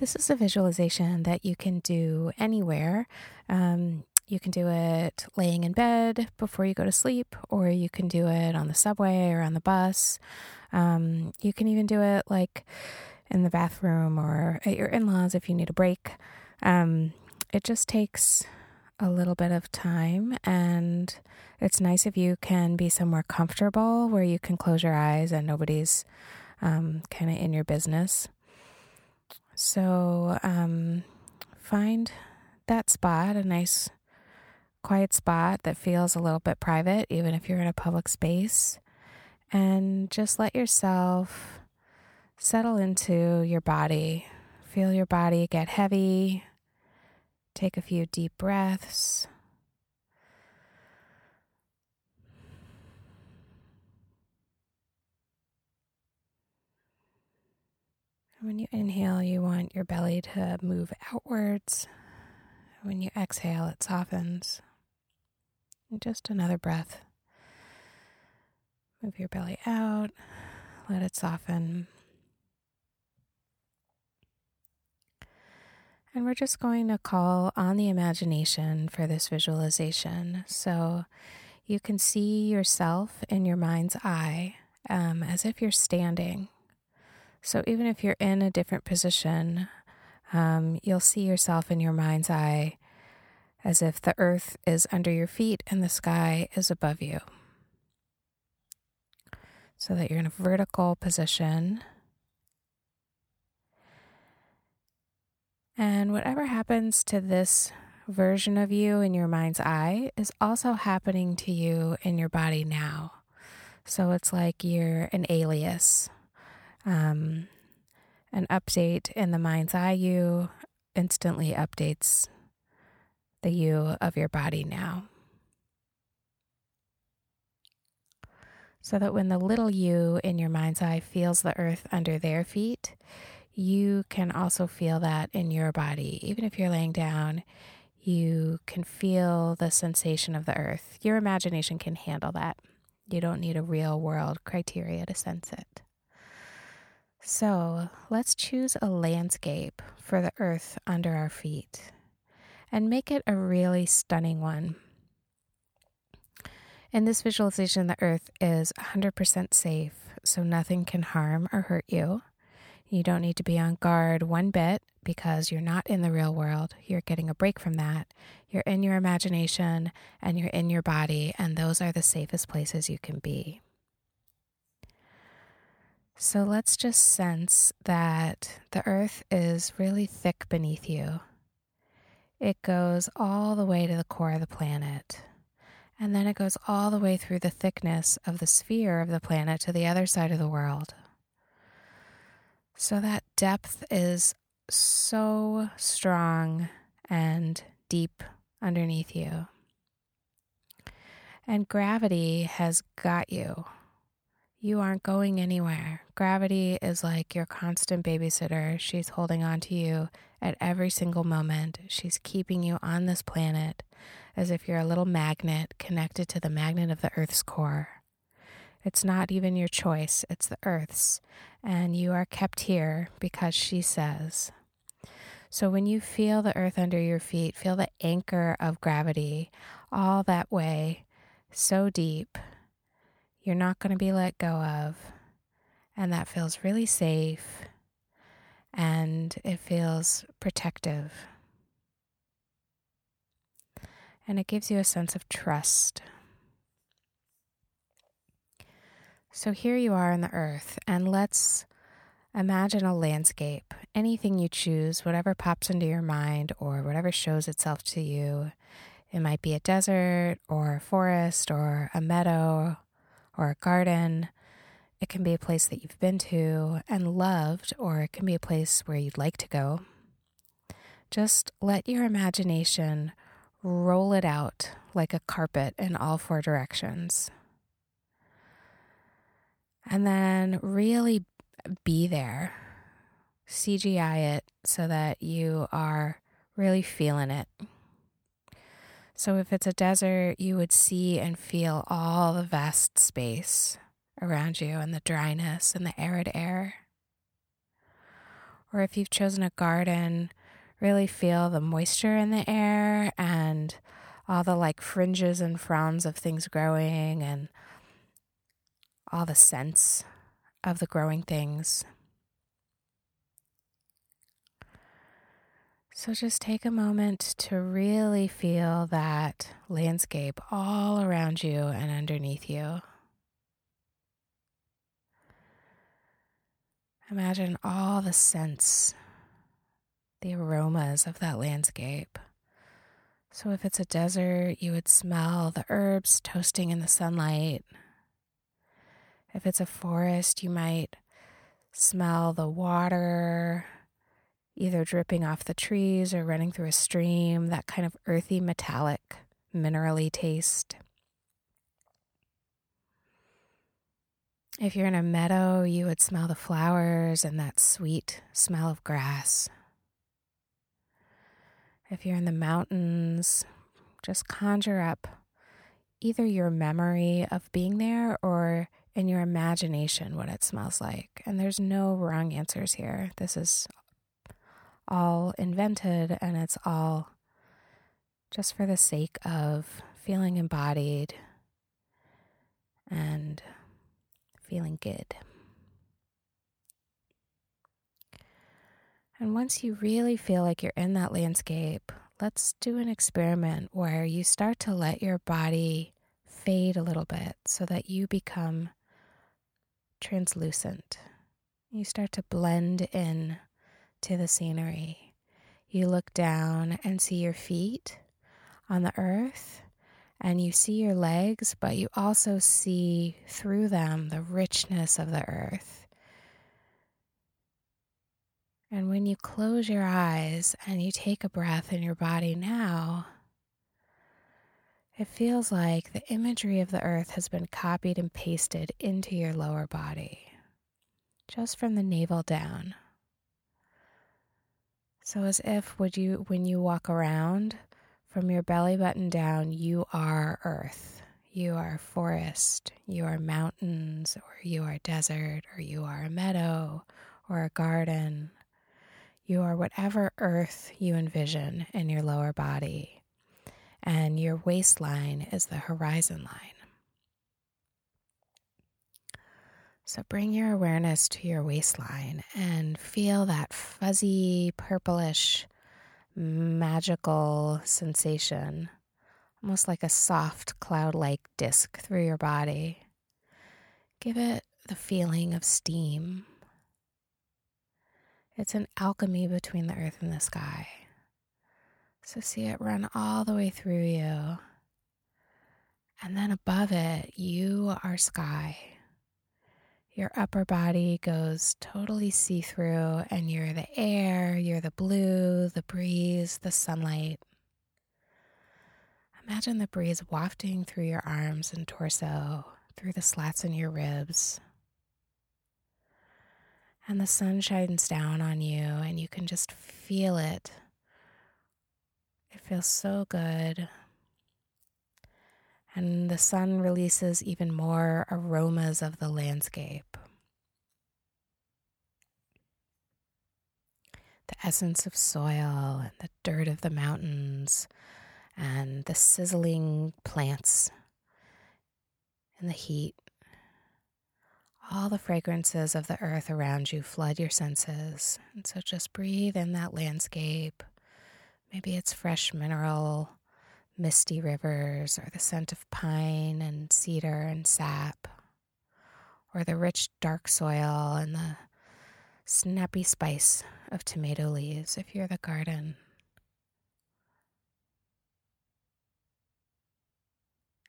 This is a visualization that you can do anywhere. Um, you can do it laying in bed before you go to sleep, or you can do it on the subway or on the bus. Um, you can even do it like in the bathroom or at your in laws if you need a break. Um, it just takes a little bit of time, and it's nice if you can be somewhere comfortable where you can close your eyes and nobody's um, kind of in your business. So um, find that spot, a nice quiet spot that feels a little bit private, even if you're in a public space, and just let yourself settle into your body. Feel your body get heavy. Take a few deep breaths. When you inhale, you want your belly to move outwards. When you exhale, it softens. And just another breath. Move your belly out, let it soften. And we're just going to call on the imagination for this visualization. So you can see yourself in your mind's eye um, as if you're standing so even if you're in a different position, um, you'll see yourself in your mind's eye as if the earth is under your feet and the sky is above you. So that you're in a vertical position. And whatever happens to this version of you in your mind's eye is also happening to you in your body now. So it's like you're an alias um, an update in the mind's eye you instantly updates the you of your body now. So that when the little you in your mind's eye feels the earth under their feet, you can also feel that in your body. Even if you're laying down, you can feel the sensation of the earth. Your imagination can handle that. You don't need a real world criteria to sense it. So let's choose a landscape for the earth under our feet and make it a really stunning one. In this visualization, the earth is 100% safe, so nothing can harm or hurt you. You don't need to be on guard one bit because you're not in the real world. You're getting a break from that. You're in your imagination and you're in your body, and those are the safest places you can be. So let's just sense that the earth is really thick beneath you. It goes all the way to the core of the planet. And then it goes all the way through the thickness of the sphere of the planet to the other side of the world. So that depth is so strong and deep underneath you. And gravity has got you you aren't going anywhere. Gravity is like your constant babysitter. She's holding on to you at every single moment. She's keeping you on this planet as if you're a little magnet connected to the magnet of the Earth's core. It's not even your choice, it's the Earth's, and you are kept here because she says. So when you feel the earth under your feet, feel the anchor of gravity all that way, so deep you're not going to be let go of. And that feels really safe and it feels protective. And it gives you a sense of trust. So here you are in the earth, and let's imagine a landscape. Anything you choose, whatever pops into your mind or whatever shows itself to you. It might be a desert or a forest or a meadow or a garden. It can be a place that you've been to and loved, or it can be a place where you'd like to go. Just let your imagination roll it out like a carpet in all four directions. And then really be there. CGI it so that you are really feeling it. So, if it's a desert, you would see and feel all the vast space around you and the dryness and the arid air. Or if you've chosen a garden, really feel the moisture in the air and all the like fringes and fronds of things growing and all the scents of the growing things. So just take a moment to really feel that landscape all around you and underneath you. Imagine all the scents, the aromas of that landscape. So, if it's a desert, you would smell the herbs toasting in the sunlight. If it's a forest, you might smell the water either dripping off the trees or running through a stream, that kind of earthy, metallic, minerally taste. If you're in a meadow, you would smell the flowers and that sweet smell of grass. If you're in the mountains, just conjure up either your memory of being there or in your imagination what it smells like. And there's no wrong answers here. This is all invented and it's all just for the sake of feeling embodied and feeling good. And once you really feel like you're in that landscape, let's do an experiment where you start to let your body fade a little bit so that you become translucent. You start to blend in to the scenery. You look down and see your feet on the earth, and you see your legs, but you also see through them the richness of the earth. And when you close your eyes and you take a breath in your body now, it feels like the imagery of the earth has been copied and pasted into your lower body, just from the navel down. So as if would you when you walk around from your belly button down, you are earth. You are forest, you are mountains, or you are desert, or you are a meadow, or a garden. You are whatever earth you envision in your lower body. And your waistline is the horizon line. So bring your awareness to your waistline and feel that fuzzy, purplish, magical sensation, almost like a soft cloud like disk through your body. Give it the feeling of steam. It's an alchemy between the earth and the sky. So see it run all the way through you. And then above it, you are sky. Your upper body goes totally see through, and you're the air, you're the blue, the breeze, the sunlight. Imagine the breeze wafting through your arms and torso, through the slats in your ribs. And the sun shines down on you, and you can just feel it. It feels so good and the sun releases even more aromas of the landscape. The essence of soil and the dirt of the mountains and the sizzling plants and the heat. All the fragrances of the earth around you flood your senses. And so just breathe in that landscape. Maybe it's fresh mineral misty rivers, or the scent of pine and cedar and sap, or the rich dark soil and the snappy spice of tomato leaves if you're the garden.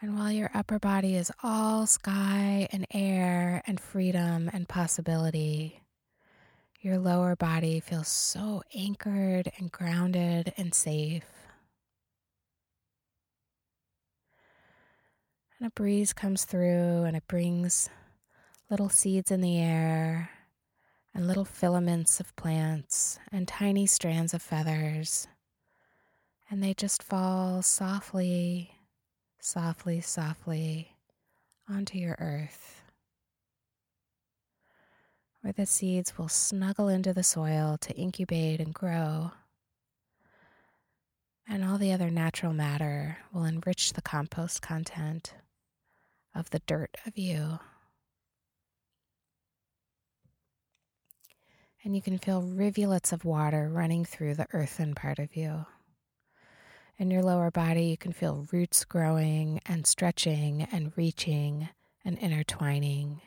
And while your upper body is all sky and air and freedom and possibility, your lower body feels so anchored and grounded and safe. And a breeze comes through and it brings little seeds in the air and little filaments of plants and tiny strands of feathers. And they just fall softly, softly, softly onto your earth. where the seeds will snuggle into the soil to incubate and grow. And all the other natural matter will enrich the compost content of the dirt of you. And you can feel rivulets of water running through the earthen part of you. In your lower body, you can feel roots growing and stretching and reaching and intertwining.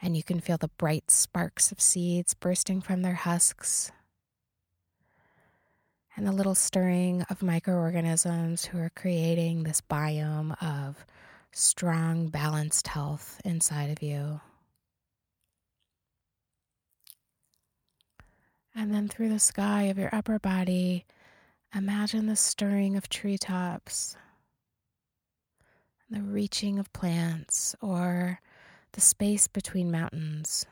And you can feel the bright sparks of seeds bursting from their husks and the little stirring of microorganisms who are creating this biome of strong, balanced health inside of you. And then through the sky of your upper body, imagine the stirring of treetops, the reaching of plants, or the space between mountains.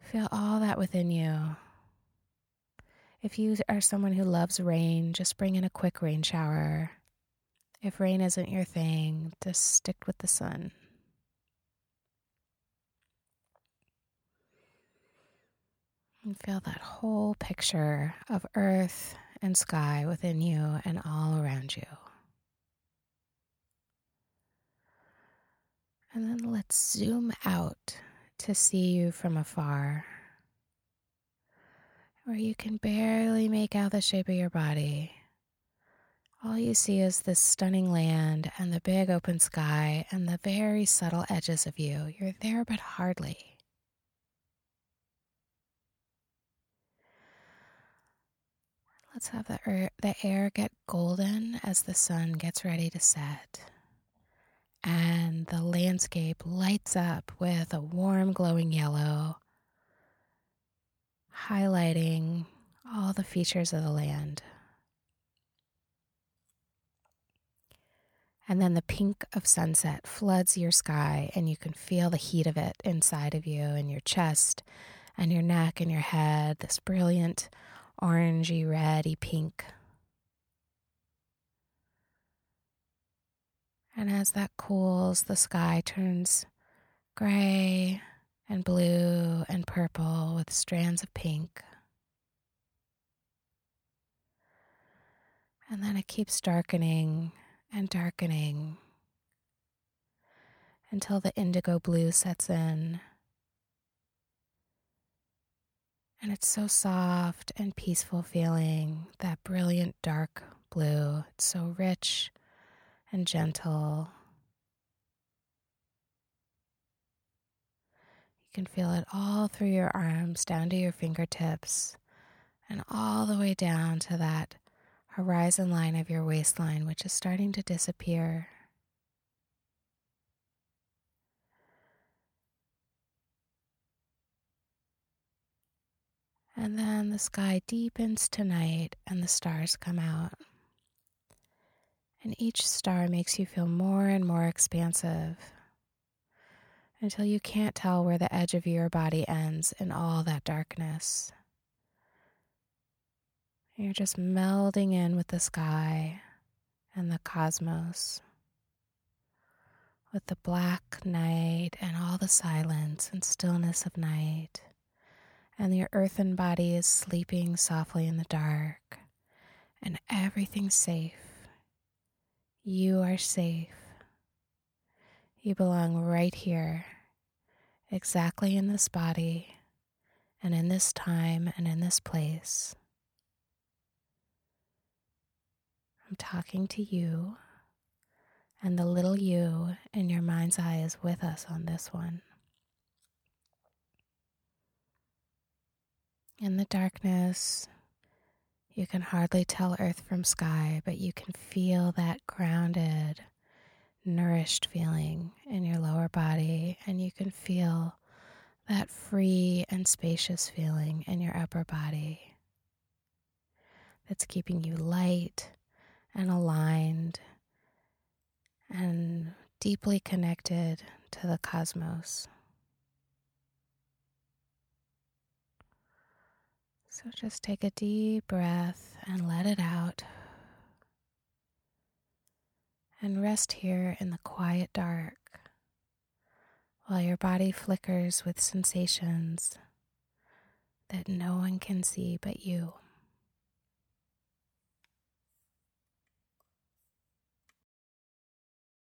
Feel all that within you. If you are someone who loves rain, just bring in a quick rain shower. If rain isn't your thing, just stick with the sun. And feel that whole picture of earth and sky within you and all around you. And then let's zoom out to see you from afar, where you can barely make out the shape of your body. All you see is this stunning land and the big open sky and the very subtle edges of you. You're there, but hardly. Let's have the, er- the air get golden as the sun gets ready to set. And the landscape lights up with a warm, glowing yellow, highlighting all the features of the land. And then the pink of sunset floods your sky, and you can feel the heat of it inside of you in your chest and your neck and your head. This brilliant orangey, reddy pink. And as that cools, the sky turns gray and blue and purple with strands of pink. And then it keeps darkening and darkening until the indigo blue sets in. And it's so soft and peaceful feeling, that brilliant dark blue. It's so rich and gentle. You can feel it all through your arms, down to your fingertips, and all the way down to that horizon line of your waistline, which is starting to disappear. And then the sky deepens tonight and the stars come out. And each star makes you feel more and more expansive until you can't tell where the edge of your body ends in all that darkness. You're just melding in with the sky and the cosmos, with the black night and all the silence and stillness of night and your earthen body is sleeping softly in the dark, and everything's safe. You are safe. You belong right here, exactly in this body, and in this time, and in this place. I'm talking to you, and the little you in your mind's eye is with us on this one. In the darkness, you can hardly tell earth from sky, but you can feel that grounded, nourished feeling in your lower body, and you can feel that free and spacious feeling in your upper body that's keeping you light and aligned and deeply connected to the cosmos. So just take a deep breath and let it out. And rest here in the quiet dark while your body flickers with sensations that no one can see but you.